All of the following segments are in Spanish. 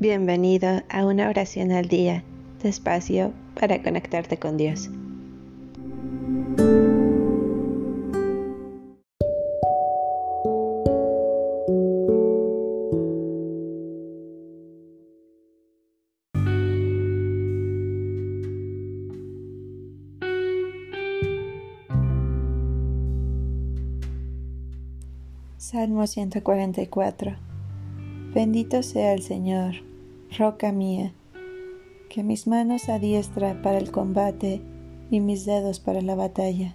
Bienvenido a una oración al día, despacio para conectarte con Dios. Salmo 144 Bendito sea el Señor, roca mía, que mis manos adiestra para el combate y mis dedos para la batalla.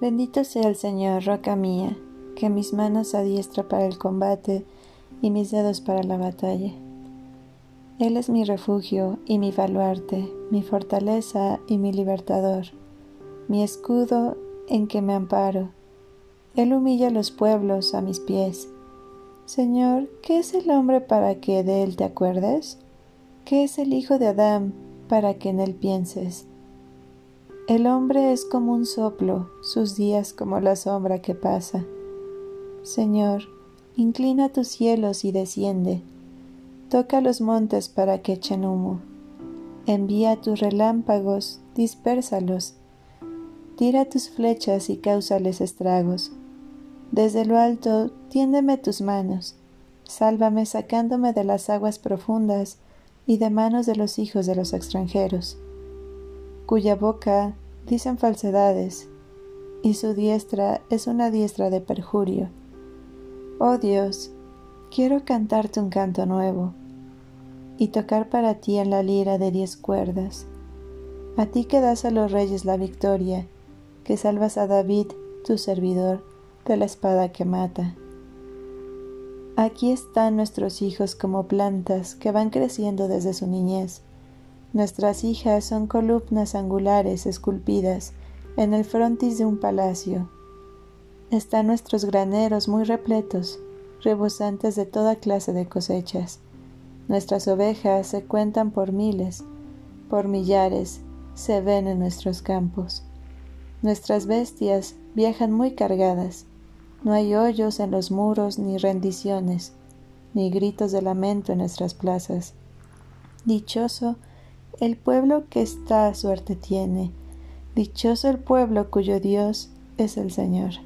Bendito sea el Señor, roca mía, que mis manos adiestra para el combate y mis dedos para la batalla. Él es mi refugio y mi baluarte, mi fortaleza y mi libertador, mi escudo en que me amparo. Él humilla los pueblos a mis pies. Señor, ¿qué es el hombre para que de él te acuerdes? ¿Qué es el hijo de Adán para que en él pienses? El hombre es como un soplo, sus días como la sombra que pasa. Señor, inclina tus cielos y desciende. Toca los montes para que echen humo. Envía tus relámpagos, dispérsalos. Tira tus flechas y cáusales estragos. Desde lo alto, tiéndeme tus manos. Sálvame sacándome de las aguas profundas y de manos de los hijos de los extranjeros cuya boca dicen falsedades, y su diestra es una diestra de perjurio. Oh Dios, quiero cantarte un canto nuevo, y tocar para ti en la lira de diez cuerdas. A ti que das a los reyes la victoria, que salvas a David, tu servidor, de la espada que mata. Aquí están nuestros hijos como plantas que van creciendo desde su niñez Nuestras hijas son columnas angulares esculpidas en el frontis de un palacio. Están nuestros graneros muy repletos, rebosantes de toda clase de cosechas. Nuestras ovejas se cuentan por miles, por millares se ven en nuestros campos. Nuestras bestias viajan muy cargadas. No hay hoyos en los muros ni rendiciones, ni gritos de lamento en nuestras plazas. Dichoso el pueblo que esta suerte tiene. Dichoso el pueblo cuyo Dios es el Señor.